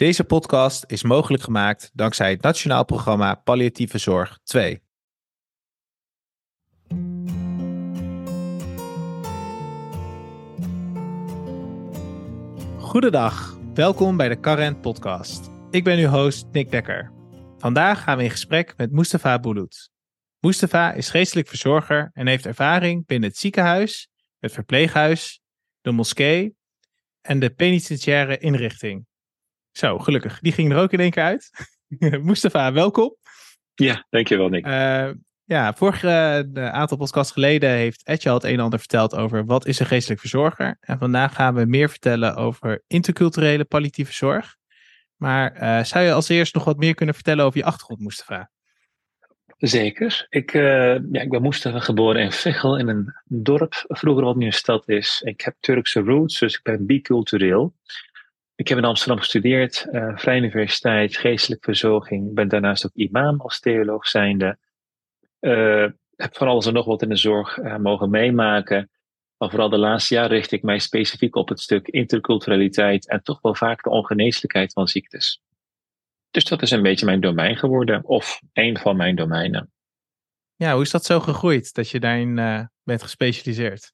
Deze podcast is mogelijk gemaakt dankzij het Nationaal Programma Palliatieve Zorg 2. Goedendag, welkom bij de Current Podcast. Ik ben uw host Nick Dekker. Vandaag gaan we in gesprek met Mustafa Bouloud. Mustafa is geestelijk verzorger en heeft ervaring binnen het ziekenhuis, het verpleeghuis, de moskee en de penitentiaire inrichting. Zo, gelukkig. Die ging er ook in één keer uit. Mustafa, welkom. Ja, dankjewel Nick. Uh, ja, vorige uh, aantal podcasts geleden heeft Etje al het een en ander verteld over wat is een geestelijk verzorger. En vandaag gaan we meer vertellen over interculturele palliatieve zorg. Maar uh, zou je als eerst nog wat meer kunnen vertellen over je achtergrond, Mustafa? Zeker. Ik, uh, ja, ik ben Mustafa geboren in Veghel, in een dorp, vroeger wat nu een stad is. Ik heb Turkse roots, dus ik ben bicultureel. Ik heb in Amsterdam gestudeerd, uh, Vrije Universiteit, geestelijke verzorging. Ben daarnaast ook imam als theoloog zijnde. Uh, heb van alles en nog wat in de zorg uh, mogen meemaken. Maar vooral de laatste jaren richt ik mij specifiek op het stuk interculturaliteit en toch wel vaak de ongeneeslijkheid van ziektes. Dus dat is een beetje mijn domein geworden, of een van mijn domeinen. Ja, hoe is dat zo gegroeid dat je daarin bent gespecialiseerd?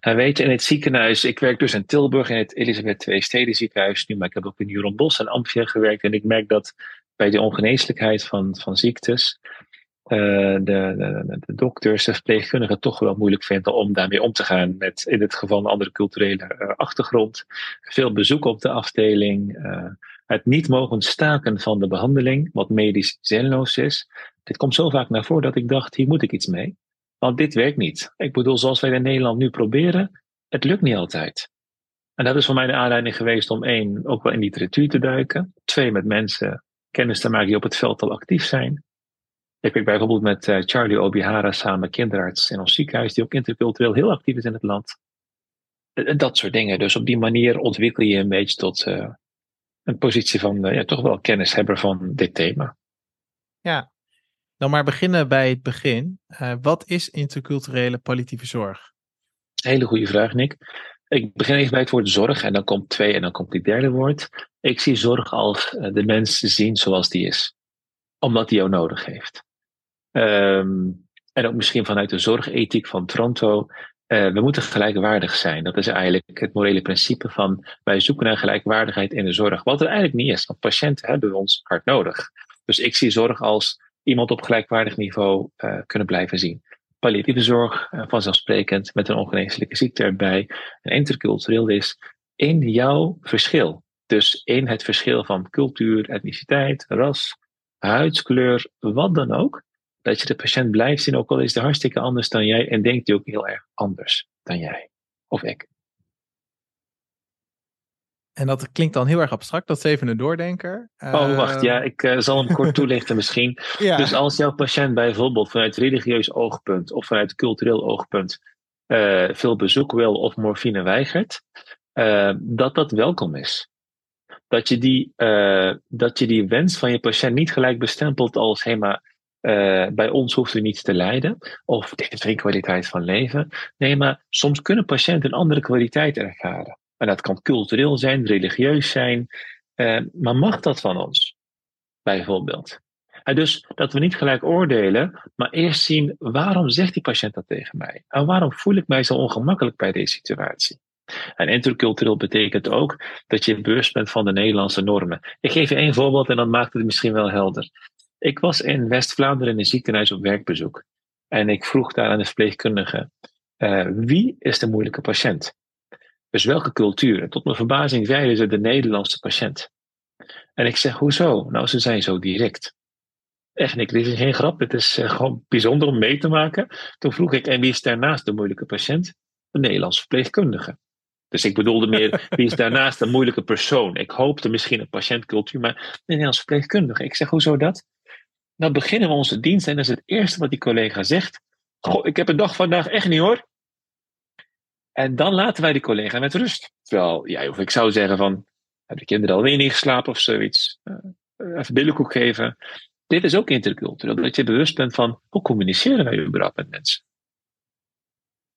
Hij weet in het ziekenhuis, ik werk dus in Tilburg in het Elisabeth II Steden ziekenhuis nu, maar ik heb ook in Juron Bos en Amphia gewerkt en ik merk dat bij de ongeneeslijkheid van, van ziektes uh, de, de, de, dokters en verpleegkundigen toch wel moeilijk vinden om daarmee om te gaan met in het geval een andere culturele uh, achtergrond. Veel bezoek op de afdeling, uh, het niet mogen staken van de behandeling, wat medisch zinloos is. Dit komt zo vaak naar voren dat ik dacht, hier moet ik iets mee. Want dit werkt niet. Ik bedoel, zoals wij in Nederland nu proberen, het lukt niet altijd. En dat is voor mij de aanleiding geweest om één, ook wel in literatuur te duiken. Twee, met mensen kennis te maken die op het veld al actief zijn. Ik werk bijvoorbeeld met uh, Charlie Obihara samen, kinderarts in ons ziekenhuis, die ook intercultureel heel actief is in het land. Dat soort dingen. Dus op die manier ontwikkel je een beetje tot uh, een positie van uh, ja, toch wel kennishebber van dit thema. Ja, dan maar beginnen bij het begin. Uh, wat is interculturele palliatieve zorg? Hele goede vraag, Nick. Ik begin even bij het woord zorg en dan komt twee en dan komt die derde woord. Ik zie zorg als uh, de mens zien zoals die is, omdat die jou nodig heeft. Um, en ook misschien vanuit de zorgethiek van Toronto. Uh, we moeten gelijkwaardig zijn. Dat is eigenlijk het morele principe van wij zoeken naar gelijkwaardigheid in de zorg. Wat er eigenlijk niet is, want patiënten hebben ons hard nodig. Dus ik zie zorg als iemand op gelijkwaardig niveau uh, kunnen blijven zien. Palliatieve zorg, uh, vanzelfsprekend, met een ongeneeslijke ziekte erbij. En intercultureel is in jouw verschil. Dus in het verschil van cultuur, etniciteit, ras, huidskleur, wat dan ook. Dat je de patiënt blijft zien, ook al is hij hartstikke anders dan jij en denkt hij ook heel erg anders dan jij of ik. En dat klinkt dan heel erg abstract, dat is even een doordenker. Oh, wacht, ja, ik uh, zal hem kort toelichten misschien. ja. Dus als jouw patiënt bijvoorbeeld vanuit religieus oogpunt of vanuit cultureel oogpunt uh, veel bezoek wil of morfine weigert, uh, dat dat welkom is. Dat je, die, dat je die wens van je patiënt niet gelijk bestempelt als, hé, maar bij ons hoeft u niets te lijden, of dit is geen kwaliteit van leven. Nee, maar soms kunnen patiënten een andere kwaliteit ervaren. En dat kan cultureel zijn, religieus zijn. Uh, maar mag dat van ons? Bijvoorbeeld. En dus dat we niet gelijk oordelen, maar eerst zien waarom zegt die patiënt dat tegen mij? En waarom voel ik mij zo ongemakkelijk bij deze situatie? En intercultureel betekent ook dat je bewust bent van de Nederlandse normen. Ik geef je één voorbeeld en dan maakt het misschien wel helder. Ik was in West-Vlaanderen in een ziekenhuis op werkbezoek. En ik vroeg daar aan de verpleegkundige: uh, wie is de moeilijke patiënt? Dus welke cultuur? En tot mijn verbazing zeiden ze de Nederlandse patiënt. En ik zeg, hoezo? Nou, ze zijn zo direct. Echt, Nick, dit is geen grap. Het is uh, gewoon bijzonder om mee te maken. Toen vroeg ik, en wie is daarnaast de moeilijke patiënt? De Nederlandse verpleegkundige. Dus ik bedoelde meer, wie is daarnaast de moeilijke persoon? Ik hoopte misschien een patiëntcultuur, maar de Nederlandse verpleegkundige. Ik zeg, hoezo dat? Nou beginnen we onze dienst en dat is het eerste wat die collega zegt. Goh, ik heb een dag vandaag echt niet hoor. En dan laten wij die collega met rust. Terwijl, ja, of ik zou zeggen van, hebben de kinderen alweer niet geslapen of zoiets? Uh, even billenkoek geven. Dit is ook intercultureel. Dat je bewust bent van, hoe communiceren wij überhaupt met mensen?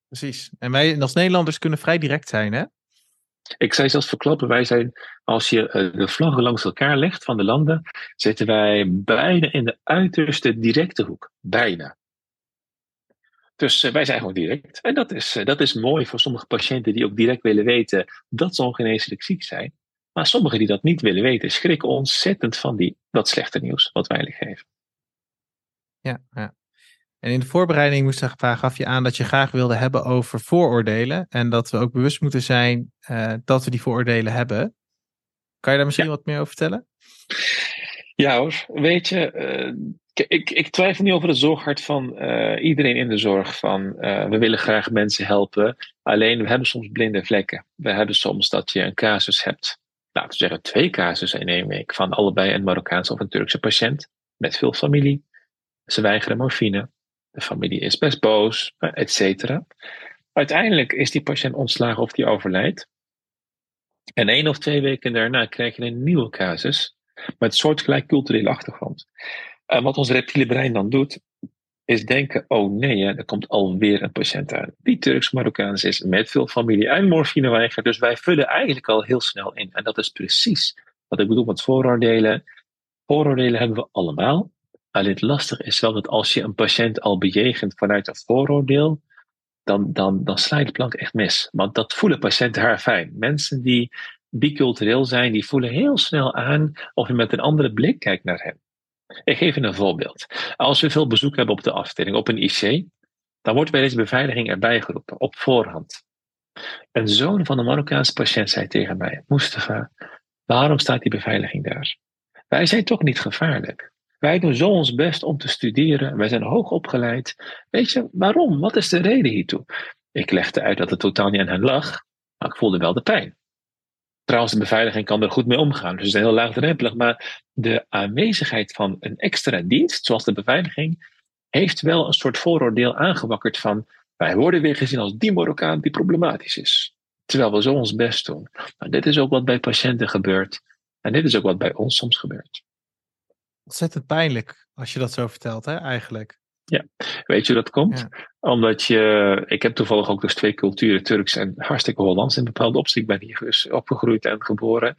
Precies. En wij als Nederlanders kunnen vrij direct zijn, hè? Ik zei zelfs verklappen, wij zijn, als je eh, de vlaggen langs elkaar legt van de landen, zitten wij bijna in de uiterste directe hoek. Bijna. Dus eh, wij zijn gewoon direct. En dat is, dat is mooi voor sommige patiënten die ook direct willen weten dat ze ongeneeslijk ziek zijn. Maar sommigen die dat niet willen weten, schrikken ontzettend van die, dat slechte nieuws wat wij geven. Ja, ja. En in de voorbereiding moest gaf je aan dat je graag wilde hebben over vooroordelen. En dat we ook bewust moeten zijn uh, dat we die vooroordelen hebben. Kan je daar misschien wat meer over vertellen? Ja hoor, weet je, uh, ik, ik twijfel niet over het zorghart van uh, iedereen in de zorg. Van, we willen graag mensen helpen. Alleen we hebben soms blinde vlekken. We hebben soms dat je een casus hebt. Laten we zeggen twee casussen in één week. Van allebei een Marokkaanse of een Turkse patiënt. Met veel familie. Ze weigeren morfine. De familie is best boos, et cetera. Uiteindelijk is die patiënt ontslagen of die overlijdt. En één of twee weken daarna krijg je een nieuwe casus met soortgelijk culturele achtergrond. En wat ons reptiele brein dan doet, is denken: oh nee, er komt alweer een patiënt aan. Die Turks-Marokkaans is met veel familie en morfineweiger. Dus wij vullen eigenlijk al heel snel in. En dat is precies wat ik bedoel met vooroordelen. Vooroordelen hebben we allemaal. Alleen het lastig is wel dat als je een patiënt al bejegent vanuit een vooroordeel, dan, dan, dan sla de plank echt mis. Want dat voelen patiënten haar fijn. Mensen die bicultureel zijn, die voelen heel snel aan of je met een andere blik kijkt naar hen. Ik geef je een voorbeeld. Als we veel bezoek hebben op de afdeling, op een IC, dan wordt bij deze beveiliging erbij geroepen, op voorhand. Een zoon van een Marokkaanse patiënt zei tegen mij: Mustafa, waarom staat die beveiliging daar? Wij zijn toch niet gevaarlijk? Wij doen zo ons best om te studeren. Wij zijn hoog opgeleid. Weet je, waarom? Wat is de reden hiertoe? Ik legde uit dat het totaal niet aan hen lag, maar ik voelde wel de pijn. Trouwens, de beveiliging kan er goed mee omgaan. Dus het is heel laagdrempelig. Maar de aanwezigheid van een extra dienst, zoals de beveiliging, heeft wel een soort vooroordeel aangewakkerd van wij worden weer gezien als die Marokkaan die problematisch is. Terwijl we zo ons best doen. Nou, dit is ook wat bij patiënten gebeurt. En dit is ook wat bij ons soms gebeurt ontzettend pijnlijk als je dat zo vertelt, hè, eigenlijk. Ja, weet je hoe dat komt? Omdat je, ik heb toevallig ook dus twee culturen, Turks en hartstikke Hollands in bepaalde opzicht. Ik ben hier dus opgegroeid en geboren.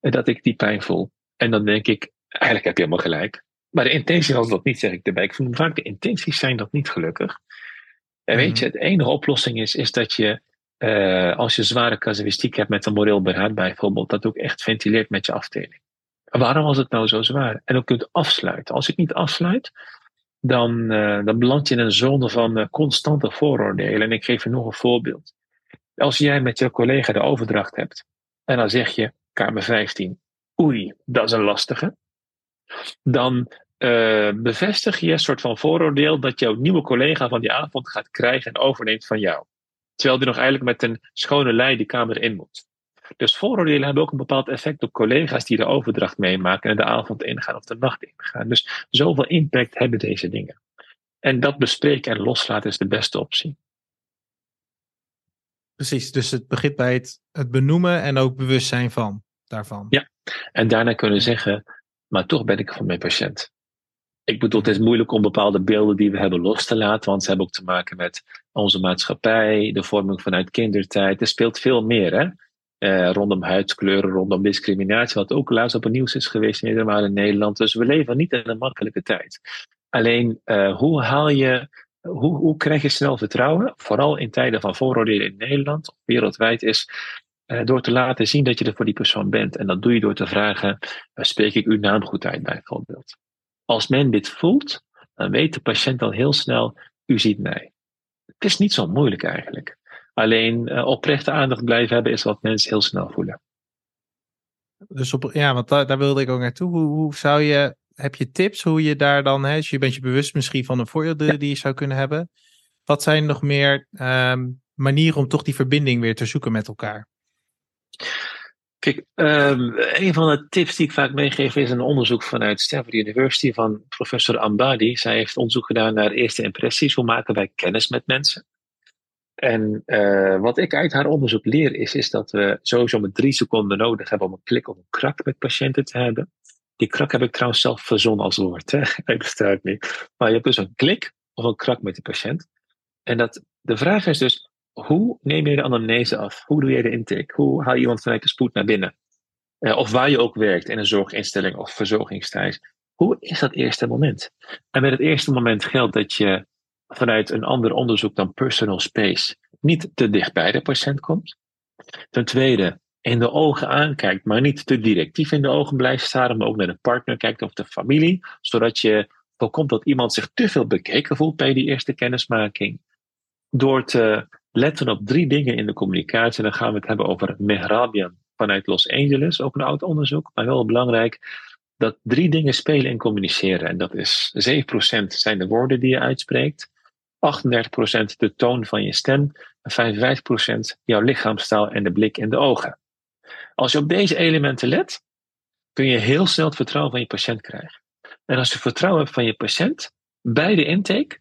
En dat ik die pijn voel. En dan denk ik, eigenlijk heb je helemaal gelijk. Maar de intentie was dat niet, zeg ik erbij. Ik voel vaak de intenties zijn dat niet gelukkig. En weet je, mhm. de enige oplossing is, is dat je, uh, als je zware casuïstiek hebt met een moreel beraad bijvoorbeeld, dat ook echt ventileert met je afdeling. Waarom was het nou zo zwaar? En ook kunt afsluiten. Als ik niet afsluit, dan, uh, dan beland je in een zone van uh, constante vooroordelen. En ik geef je nog een voorbeeld. Als jij met je collega de overdracht hebt en dan zeg je, Kamer 15, oei, dat is een lastige. Dan uh, bevestig je een soort van vooroordeel dat jouw nieuwe collega van die avond gaat krijgen en overneemt van jou. Terwijl die nog eigenlijk met een schone lei die kamer in moet. Dus vooroordelen hebben ook een bepaald effect op collega's die de overdracht meemaken en de avond ingaan of de nacht ingaan. Dus zoveel impact hebben deze dingen. En dat bespreken en loslaten is de beste optie. Precies, dus het begint bij het, het benoemen en ook bewustzijn van daarvan. Ja, en daarna kunnen zeggen, maar toch ben ik van mijn patiënt. Ik bedoel, het is moeilijk om bepaalde beelden die we hebben los te laten, want ze hebben ook te maken met onze maatschappij, de vorming vanuit kindertijd. Er speelt veel meer, hè? Uh, rondom huidskleuren, rondom discriminatie, wat ook laatst op het nieuws is geweest in in Nederland. Dus we leven niet in een makkelijke tijd. Alleen, uh, hoe haal je, hoe, hoe krijg je snel vertrouwen, vooral in tijden van vooroordelen in Nederland, of wereldwijd, is uh, door te laten zien dat je er voor die persoon bent. En dat doe je door te vragen, spreek ik uw naam goed uit bijvoorbeeld. Als men dit voelt, dan weet de patiënt al heel snel, u ziet mij. Het is niet zo moeilijk eigenlijk. Alleen uh, oprechte aandacht blijven hebben is wat mensen heel snel voelen. Dus op, ja, want daar, daar wilde ik ook naartoe. Hoe, hoe zou je, heb je tips hoe je daar dan, hè, dus je bent je bewust misschien van een voordeel die je zou kunnen hebben. Wat zijn nog meer um, manieren om toch die verbinding weer te zoeken met elkaar? Kijk, um, een van de tips die ik vaak meegeef is een onderzoek vanuit Stanford University van professor Ambadi. Zij heeft onderzoek gedaan naar eerste impressies. Hoe maken wij kennis met mensen? En uh, wat ik uit haar onderzook leer is, is dat we sowieso met drie seconden nodig hebben om een klik of een krak met patiënten te hebben. Die krak heb ik trouwens zelf verzonnen als woord. Hè? Hij bestaat niet. Maar je hebt dus een klik of een krak met de patiënt. En dat, de vraag is dus, hoe neem je de anamnese af? Hoe doe je de intake? Hoe haal je iemand vanuit de spoed naar binnen? Uh, of waar je ook werkt, in een zorginstelling of verzorgingsthuis. Hoe is dat eerste moment? En met het eerste moment geldt dat je vanuit een ander onderzoek dan personal space niet te dicht bij de patiënt komt. Ten tweede, in de ogen aankijkt, maar niet te directief in de ogen blijft staren, maar ook naar de partner kijkt of de familie, zodat je voorkomt dat iemand zich te veel bekeken voelt bij die eerste kennismaking. Door te letten op drie dingen in de communicatie, dan gaan we het hebben over Mehrabian vanuit Los Angeles, ook een oud onderzoek, maar wel belangrijk, dat drie dingen spelen en communiceren. En dat is 7% zijn de woorden die je uitspreekt, 38% de toon van je stem en 55% jouw lichaamstaal en de blik in de ogen. Als je op deze elementen let, kun je heel snel het vertrouwen van je patiënt krijgen. En als je vertrouwen hebt van je patiënt bij de intake,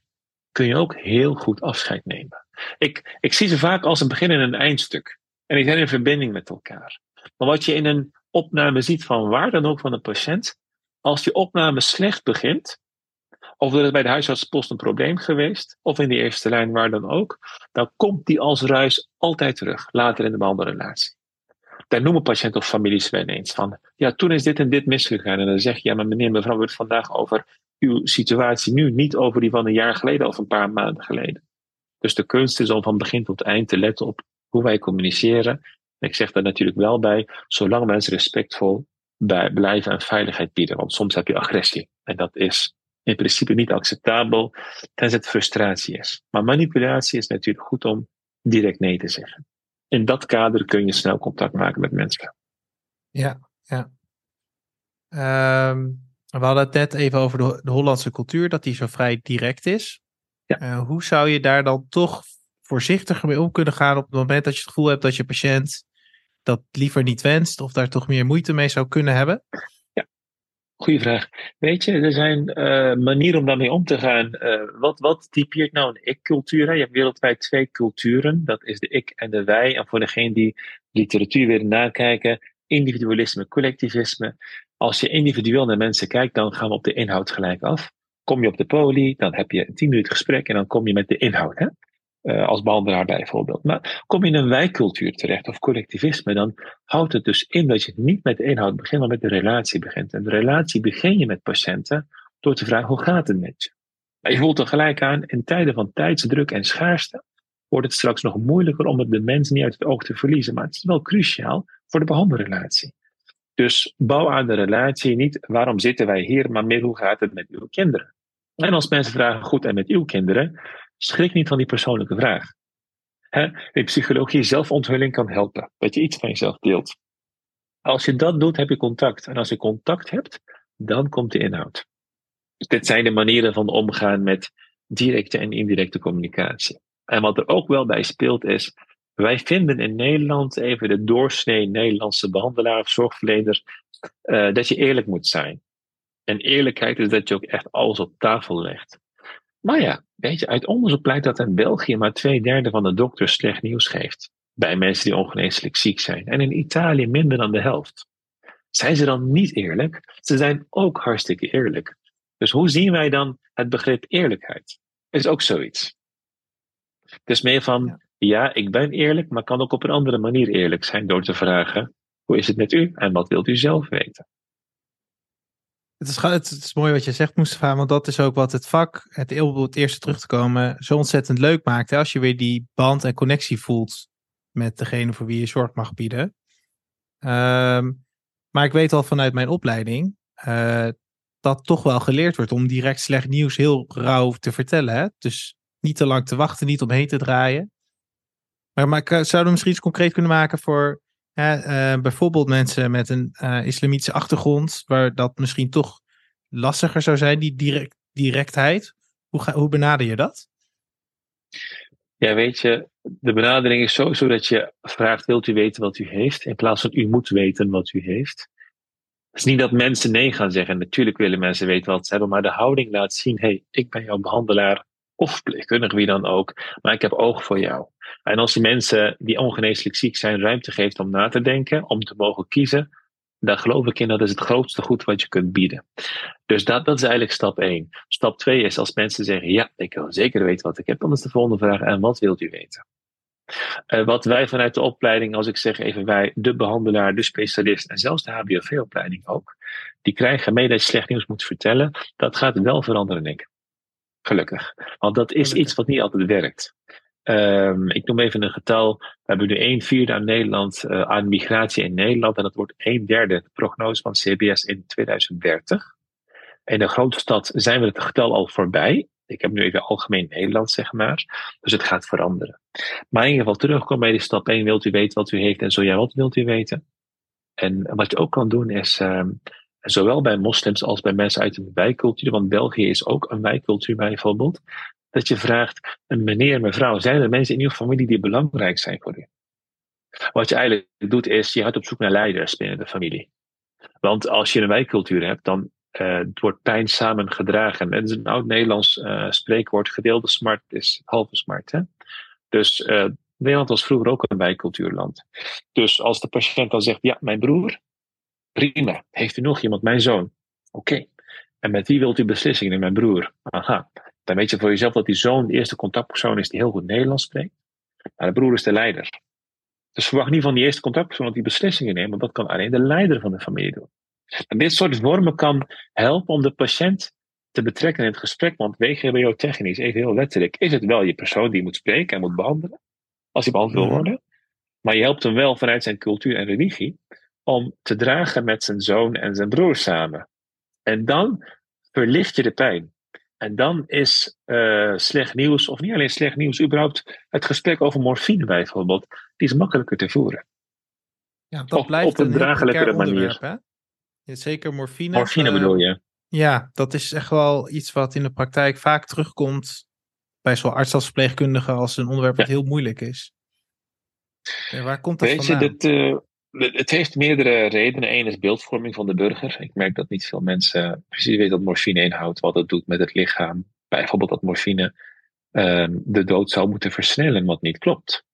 kun je ook heel goed afscheid nemen. Ik, ik zie ze vaak als een begin en een eindstuk. En die zijn in verbinding met elkaar. Maar wat je in een opname ziet van waar dan ook van de patiënt, als die opname slecht begint, of er is bij de huisartspost een probleem geweest, of in de eerste lijn waar dan ook, dan komt die als ruis altijd terug, later in de behandelrelatie. Daar noemen patiënten of families wel eens van, ja, toen is dit en dit misgegaan. En dan zeg je, ja, maar meneer, mevrouw, we het vandaag over uw situatie nu, niet over die van een jaar geleden of een paar maanden geleden. Dus de kunst is om van begin tot eind te letten op hoe wij communiceren. ik zeg daar natuurlijk wel bij, zolang mensen respectvol blijven en veiligheid bieden. Want soms heb je agressie. En dat is in principe niet acceptabel, tenzij het frustratie is. Maar manipulatie is natuurlijk goed om direct nee te zeggen. In dat kader kun je snel contact maken met mensen. Ja, ja. Um, we hadden het net even over de, de, Hollandse cultuur, dat die zo vrij direct is. Ja. Uh, hoe zou je daar dan toch voorzichtiger mee om kunnen gaan op het moment dat je het gevoel hebt dat je patiënt dat liever niet wenst of daar toch meer moeite mee zou kunnen hebben? Goeie vraag. Weet je, er zijn uh, manieren om daarmee om te gaan. Uh, wat, wat typeert nou een ik-cultuur? Je hebt wereldwijd twee culturen. Dat is de ik en de wij. En voor degene die literatuur willen nakijken, individualisme, collectivisme. Als je individueel naar mensen kijkt, dan gaan we op de inhoud gelijk af. Kom je op de poli, dan heb je een tien minuten gesprek en dan kom je met de inhoud. Hè? Uh, als behandelaar bijvoorbeeld. Maar kom je in een wijkcultuur terecht of collectivisme, dan houdt het dus in dat je niet met de inhoud begint, maar met de relatie begint. En de relatie begin je met patiënten door te vragen hoe gaat het met je? Maar je voelt er gelijk aan, in tijden van tijdsdruk en schaarste wordt het straks nog moeilijker om het de mens niet uit het oog te verliezen. Maar het is wel cruciaal voor de behandelrelatie. Dus bouw aan de relatie niet waarom zitten wij hier, maar meer hoe gaat het met uw kinderen. En als mensen vragen goed en met uw kinderen, Schrik niet van die persoonlijke vraag. He, in psychologie zelfonthulling kan helpen, dat je iets van jezelf deelt. Als je dat doet, heb je contact. En als je contact hebt, dan komt de inhoud. Dit zijn de manieren van omgaan met directe en indirecte communicatie. En wat er ook wel bij speelt is, wij vinden in Nederland, even de doorsnee Nederlandse behandelaar of zorgverlener, uh, dat je eerlijk moet zijn. En eerlijkheid is dat je ook echt alles op tafel legt. Maar ja, weet je, uit onderzoek blijkt dat in België maar twee derde van de dokters slecht nieuws geeft. Bij mensen die ongeneeslijk ziek zijn. En in Italië minder dan de helft. Zijn ze dan niet eerlijk? Ze zijn ook hartstikke eerlijk. Dus hoe zien wij dan het begrip eerlijkheid? Is ook zoiets. Dus meer van, ja, ik ben eerlijk, maar kan ook op een andere manier eerlijk zijn door te vragen, hoe is het met u en wat wilt u zelf weten? Het is, het is mooi wat je zegt, Mustafa, want dat is ook wat het vak, het, het eerste terug te komen, zo ontzettend leuk maakt. Hè? Als je weer die band en connectie voelt met degene voor wie je zorg mag bieden. Um, maar ik weet al vanuit mijn opleiding uh, dat toch wel geleerd wordt om direct slecht nieuws heel rauw te vertellen. Hè? Dus niet te lang te wachten, niet omheen te draaien. Maar, maar zouden we misschien iets concreet kunnen maken voor uh, bijvoorbeeld mensen met een uh, islamitische achtergrond, waar dat misschien toch lastiger zou zijn, die direct, directheid. Hoe, ga, hoe benader je dat? Ja, weet je, de benadering is sowieso dat je vraagt: wilt u weten wat u heeft? In plaats van u moet weten wat u heeft. Het is niet dat mensen nee gaan zeggen. Natuurlijk willen mensen weten wat ze hebben, maar de houding laat zien: hé, hey, ik ben jouw behandelaar of verpleegkundige, wie dan ook, maar ik heb oog voor jou. En als die mensen die ongeneeslijk ziek zijn ruimte geeft om na te denken, om te mogen kiezen, dan geloof ik in dat is het grootste goed wat je kunt bieden. Dus dat, dat is eigenlijk stap 1. Stap 2 is als mensen zeggen, ja, ik wil zeker weten wat ik heb, dan is de volgende vraag, en wat wilt u weten? Uh, wat wij vanuit de opleiding, als ik zeg even wij, de behandelaar, de specialist en zelfs de HBOV-opleiding ook, die krijgen mee dat je slecht nieuws moet vertellen, dat gaat wel veranderen, denk ik. Gelukkig. Want dat is iets wat niet altijd werkt. Um, ik noem even een getal. We hebben nu een vierde aan Nederland uh, aan migratie in Nederland. En dat wordt een derde de prognose van CBS in 2030. In de grote stad zijn we het getal al voorbij. Ik heb nu even algemeen Nederland, zeg maar. Dus het gaat veranderen. Maar in ieder geval terugkomen bij die stap 1. Wilt u weten wat u heeft en zo ja, wat wilt u weten? En wat je ook kan doen is, um, zowel bij moslims als bij mensen uit een wijkcultuur, want België is ook een wijkcultuur bijvoorbeeld, dat je vraagt, meneer, mevrouw, zijn er mensen in uw familie die belangrijk zijn voor u? Wat je eigenlijk doet is, je gaat op zoek naar leiders binnen de familie. Want als je een wijkcultuur hebt, dan uh, wordt pijn samen gedragen. En dat is een oud Nederlands uh, spreekwoord, gedeelde smart is halve smart. Hè? Dus uh, Nederland was vroeger ook een wijkcultuurland. Dus als de patiënt dan zegt, ja, mijn broer, prima. Heeft u nog iemand, mijn zoon? Oké. Okay. En met wie wilt u beslissingen? Mijn broer. Aha. Dan weet je voor jezelf dat die zoon de eerste contactpersoon is die heel goed Nederlands spreekt. Maar de broer is de leider. Dus verwacht niet van die eerste contactpersoon dat die beslissingen neemt, want dat kan alleen de leider van de familie doen. En dit soort vormen kan helpen om de patiënt te betrekken in het gesprek, want WGBO-technisch, even heel letterlijk, is het wel je persoon die moet spreken en moet behandelen, als hij behandeld wil worden. Maar je helpt hem wel vanuit zijn cultuur en religie om te dragen met zijn zoon en zijn broer samen. En dan verlicht je de pijn. En dan is uh, slecht nieuws, of niet alleen slecht nieuws, überhaupt het gesprek over morfine bijvoorbeeld, die is makkelijker te voeren. Ja, dat blijft op een, een draaglijkere manier. Hè? Ja, zeker morfine. Morfine uh, bedoel je? Ja, dat is echt wel iets wat in de praktijk vaak terugkomt bij zowel arts als verpleegkundige als een onderwerp dat heel moeilijk is. Ja, waar komt dat Weet vandaan? Je, dit, uh, het heeft meerdere redenen. Eén is beeldvorming van de burger. Ik merk dat niet veel mensen precies weten wat morfine inhoudt, wat het doet met het lichaam. Bijvoorbeeld dat morfine uh, de dood zou moeten versnellen, wat niet klopt.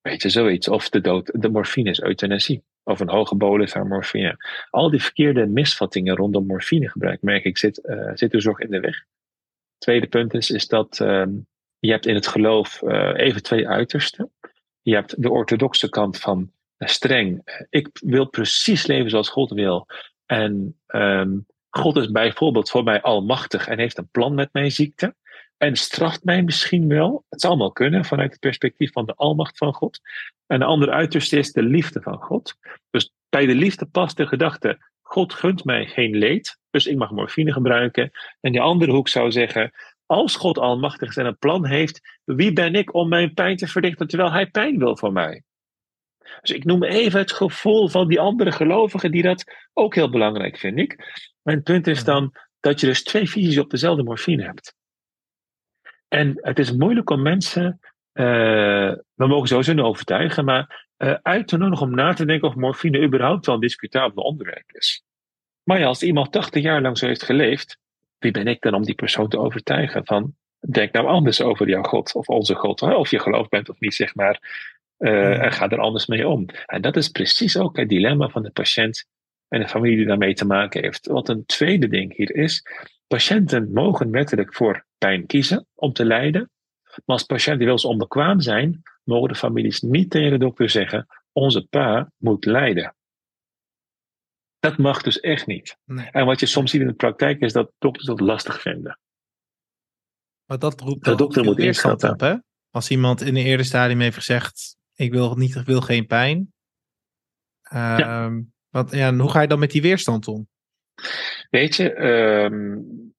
Weet je, zoiets. Of de, dood, de morfine is euthanasie. Of een hoge bolus aan morfine. Al die verkeerde misvattingen rondom morfinegebruik, merk ik, zit, uh, zit er zorg in de weg. Tweede punt is, is dat uh, je hebt in het geloof uh, even twee uitersten. Je hebt de orthodoxe kant van streng. Ik wil precies leven zoals God wil. En um, God is bijvoorbeeld voor mij almachtig en heeft een plan met mijn ziekte. En straft mij misschien wel. Het zou allemaal kunnen vanuit het perspectief van de almacht van God. En de andere uiterste is de liefde van God. Dus bij de liefde past de gedachte: God gunt mij geen leed, dus ik mag morfine gebruiken. En die andere hoek zou zeggen: als God almachtig is en een plan heeft, wie ben ik om mijn pijn te verdichten terwijl hij pijn wil voor mij? Dus ik noem even het gevoel van die andere gelovigen die dat ook heel belangrijk vind ik. Mijn punt is dan dat je dus twee visies op dezelfde morfine hebt. En het is moeilijk om mensen, uh, we mogen sowieso niet overtuigen, maar uh, uit te nodigen om na te denken of morfine überhaupt wel een discutabel onderwerp is. Maar ja, als iemand 80 jaar lang zo heeft geleefd, wie ben ik dan om die persoon te overtuigen van, denk nou anders over jouw God of onze God, of je geloof bent of niet, zeg maar. Uh, en ga er anders mee om. En dat is precies ook het dilemma van de patiënt en de familie die daarmee te maken heeft. Wat een tweede ding hier is, patiënten mogen wettelijk voor pijn kiezen om te lijden. Maar als patiënten wel eens onbekwaam zijn, mogen de families niet tegen de dokter zeggen: onze pa moet lijden. Dat mag dus echt niet. Nee. En wat je soms ziet in de praktijk is dat dokters dat lastig vinden. Maar dat roept de dokter moet weerstand op, hè? Als iemand in een eerder stadium heeft gezegd: ik wil, niet, ik wil geen pijn. Ja. Wat, ja, hoe ga je dan met die weerstand om? Weet je, um,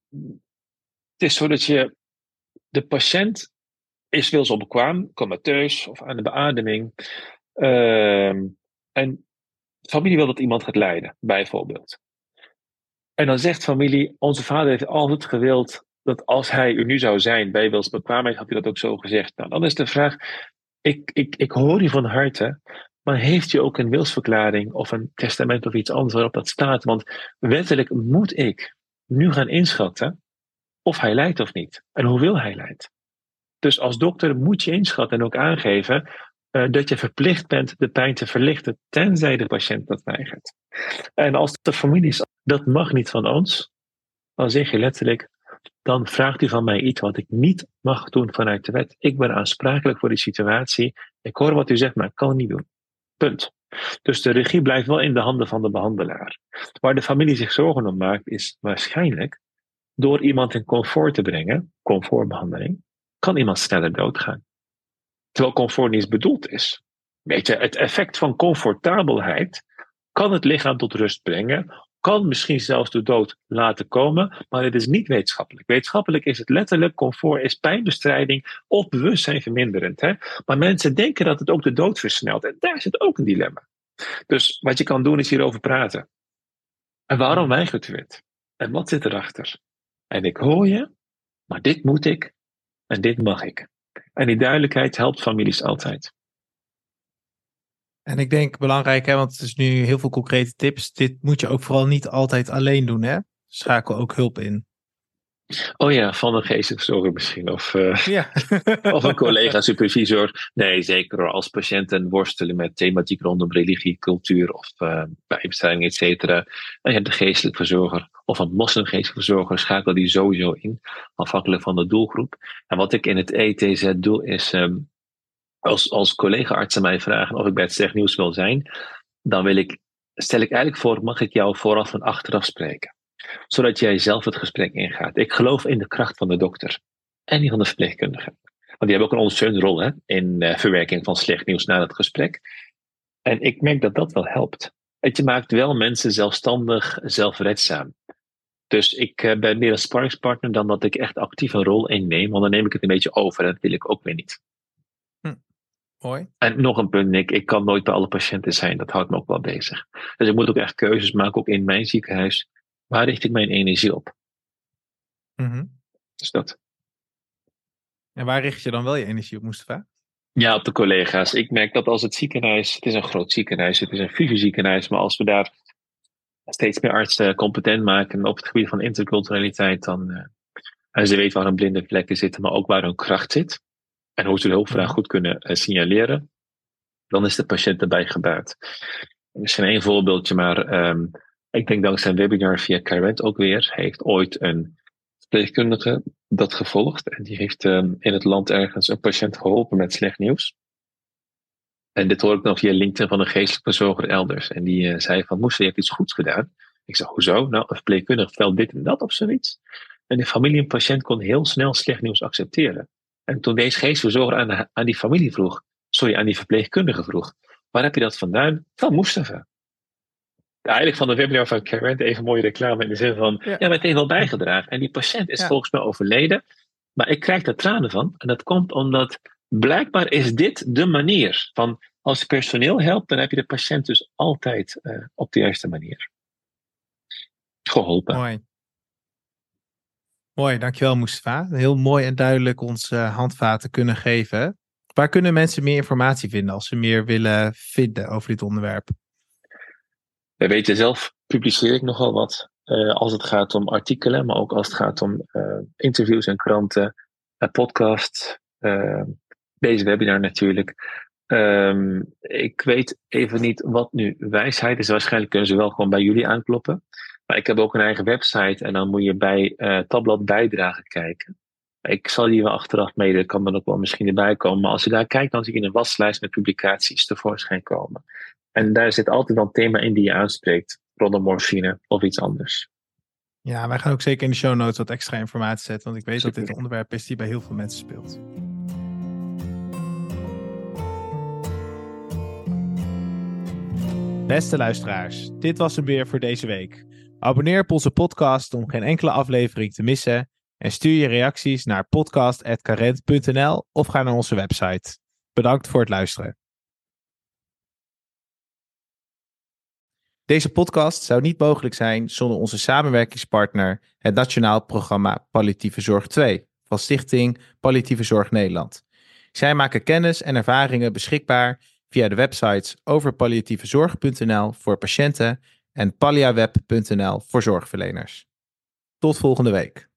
het is zo dat je de patiënt is wel eens onbekwaam, comateus of aan de beademing. Um, en familie wil dat iemand gaat lijden, bijvoorbeeld. En dan zegt familie, onze vader heeft altijd gewild dat als hij er nu zou zijn bij wilsbekwaamheid, had hij dat ook zo gezegd. Nou, dan is de vraag, ik, ik, ik hoor u van harte, maar heeft u ook een wilsverklaring of een testament of iets anders waarop dat staat? Want wettelijk moet ik nu gaan inschatten of hij lijdt of niet. En hoeveel hij lijdt. Dus als dokter moet je inschatten en ook aangeven uh, dat je verplicht bent de pijn te verlichten, tenzij de patiënt dat weigert. En als de familie is, dat mag niet van ons, dan zeg je letterlijk, dan vraagt u van mij iets wat ik niet mag doen vanuit de wet. Ik ben aansprakelijk voor die situatie. Ik hoor wat u zegt, maar ik kan het niet doen. Punt. Dus de regie blijft wel in de handen van de behandelaar. Waar de familie zich zorgen om maakt, is waarschijnlijk door iemand in comfort te brengen, comfortbehandeling, kan iemand sneller doodgaan. Terwijl comfort niet bedoeld is. Weet je, het effect van comfortabelheid kan het lichaam tot rust brengen, kan misschien zelfs de dood laten komen, maar het is niet wetenschappelijk. Wetenschappelijk is het letterlijk comfort, is pijnbestrijding of bewustzijn verminderend. Hè? Maar mensen denken dat het ook de dood versnelt en daar zit ook een dilemma. Dus wat je kan doen is hierover praten. En waarom weigert u het? En wat zit erachter? En ik hoor je, maar dit moet ik en dit mag ik. En die duidelijkheid helpt families altijd. En ik denk belangrijk, hè, want het is nu heel veel concrete tips. Dit moet je ook vooral niet altijd alleen doen, hè? Schakel ook hulp in. Oh ja, van een geestelijke misschien. Of, uh, ja. of een collega-supervisor. Nee, zeker als patiënten worstelen met thematiek rondom religie, cultuur of uh, bijbestelling, et cetera. En je hebt de geestelijke verzorger of een moslimgeestelijke verzorger, schakel die sowieso in, afhankelijk van de doelgroep. En wat ik in het ETZ doe, is um, als, als collega-artsen mij vragen of ik bij het slecht nieuws wil zijn, dan wil ik, stel ik eigenlijk voor, mag ik jou vooraf en achteraf spreken? Zodat jij zelf het gesprek ingaat. Ik geloof in de kracht van de dokter en die van de verpleegkundige. Want die hebben ook een ondersteunende rol hè, in uh, verwerking van slecht nieuws na het gesprek. En ik merk dat dat wel helpt. Het maakt wel mensen zelfstandig, zelfredzaam. Dus ik uh, ben meer een sparringspartner dan dat ik echt actief een rol inneem, want dan neem ik het een beetje over en dat wil ik ook weer niet. Mooi. En nog een punt, Nick. Ik kan nooit bij alle patiënten zijn. Dat houdt me ook wel bezig. Dus ik moet ook echt keuzes maken, ook in mijn ziekenhuis. Waar richt ik mijn energie op? Mm Dus dat. En waar richt je dan wel je energie op, Mustafa? Ja, op de collega's. Ik merk dat als het ziekenhuis, het is een groot ziekenhuis, het is een fusieziekenhuis, maar als we daar steeds meer artsen competent maken op het gebied van interculturaliteit, dan uh, en ze weten waar hun blinde vlekken zitten, maar ook waar hun kracht zit en hoe ze de hulpvraag goed kunnen uh, signaleren, dan is de patiënt erbij gebaat. Misschien één voorbeeldje, maar um, ik denk dankzij een webinar via Carent ook weer, heeft ooit een verpleegkundige dat gevolgd. En die heeft um, in het land ergens een patiënt geholpen met slecht nieuws. En dit hoor ik nog via LinkedIn van een geestelijke verzorger elders. En die uh, zei van, Moest, je hebt iets goeds gedaan. Ik zei, hoezo? Nou, een verpleegkundige vertelt dit en dat of zoiets. En de familie en patiënt kon heel snel slecht nieuws accepteren. En toen deze geestverzorger aan, aan die familie vroeg, sorry, aan die verpleegkundige vroeg, waar heb je dat vandaan? Van Mustafa. Eigenlijk van de webinar van Karen, even mooie reclame in de zin van, ja, ja maar het heeft wel bijgedragen. En die patiënt is volgens mij overleden, maar ik krijg er tranen van. En dat komt omdat blijkbaar is dit de manier van, als je personeel helpt, dan heb je de patiënt dus altijd uh, op de juiste manier geholpen. Mooi. Mooi, dankjewel Mustafa. Heel mooi en duidelijk ons uh, handvaten kunnen geven. Waar kunnen mensen meer informatie vinden als ze meer willen vinden over dit onderwerp? We weten zelf, publiceer ik nogal wat. Uh, als het gaat om artikelen, maar ook als het gaat om uh, interviews en kranten, podcasts, deze webinar natuurlijk. Um, ik weet even niet wat nu wijsheid is. Waarschijnlijk kunnen ze wel gewoon bij jullie aankloppen. Maar ik heb ook een eigen website en dan moet je bij uh, Tabblad bijdragen kijken. Ik zal die wel achteraf mede, kan er ook wel misschien erbij komen. Maar als je daar kijkt, dan zie je een waslijst met publicaties tevoorschijn komen. En daar zit altijd wel een thema in die je aanspreekt, rondom morfine of iets anders. Ja, wij gaan ook zeker in de show notes wat extra informatie zetten, want ik weet dat dit een onderwerp is die bij heel veel mensen speelt. Beste luisteraars, dit was hem weer voor deze week. Abonneer op onze podcast om geen enkele aflevering te missen. En stuur je reacties naar podcast.carent.nl of ga naar onze website. Bedankt voor het luisteren. Deze podcast zou niet mogelijk zijn zonder onze samenwerkingspartner, het Nationaal Programma Palliatieve Zorg 2 van Stichting Palliatieve Zorg Nederland. Zij maken kennis en ervaringen beschikbaar via de websites overpalliatievezorg.nl voor patiënten en palliaweb.nl voor zorgverleners. Tot volgende week.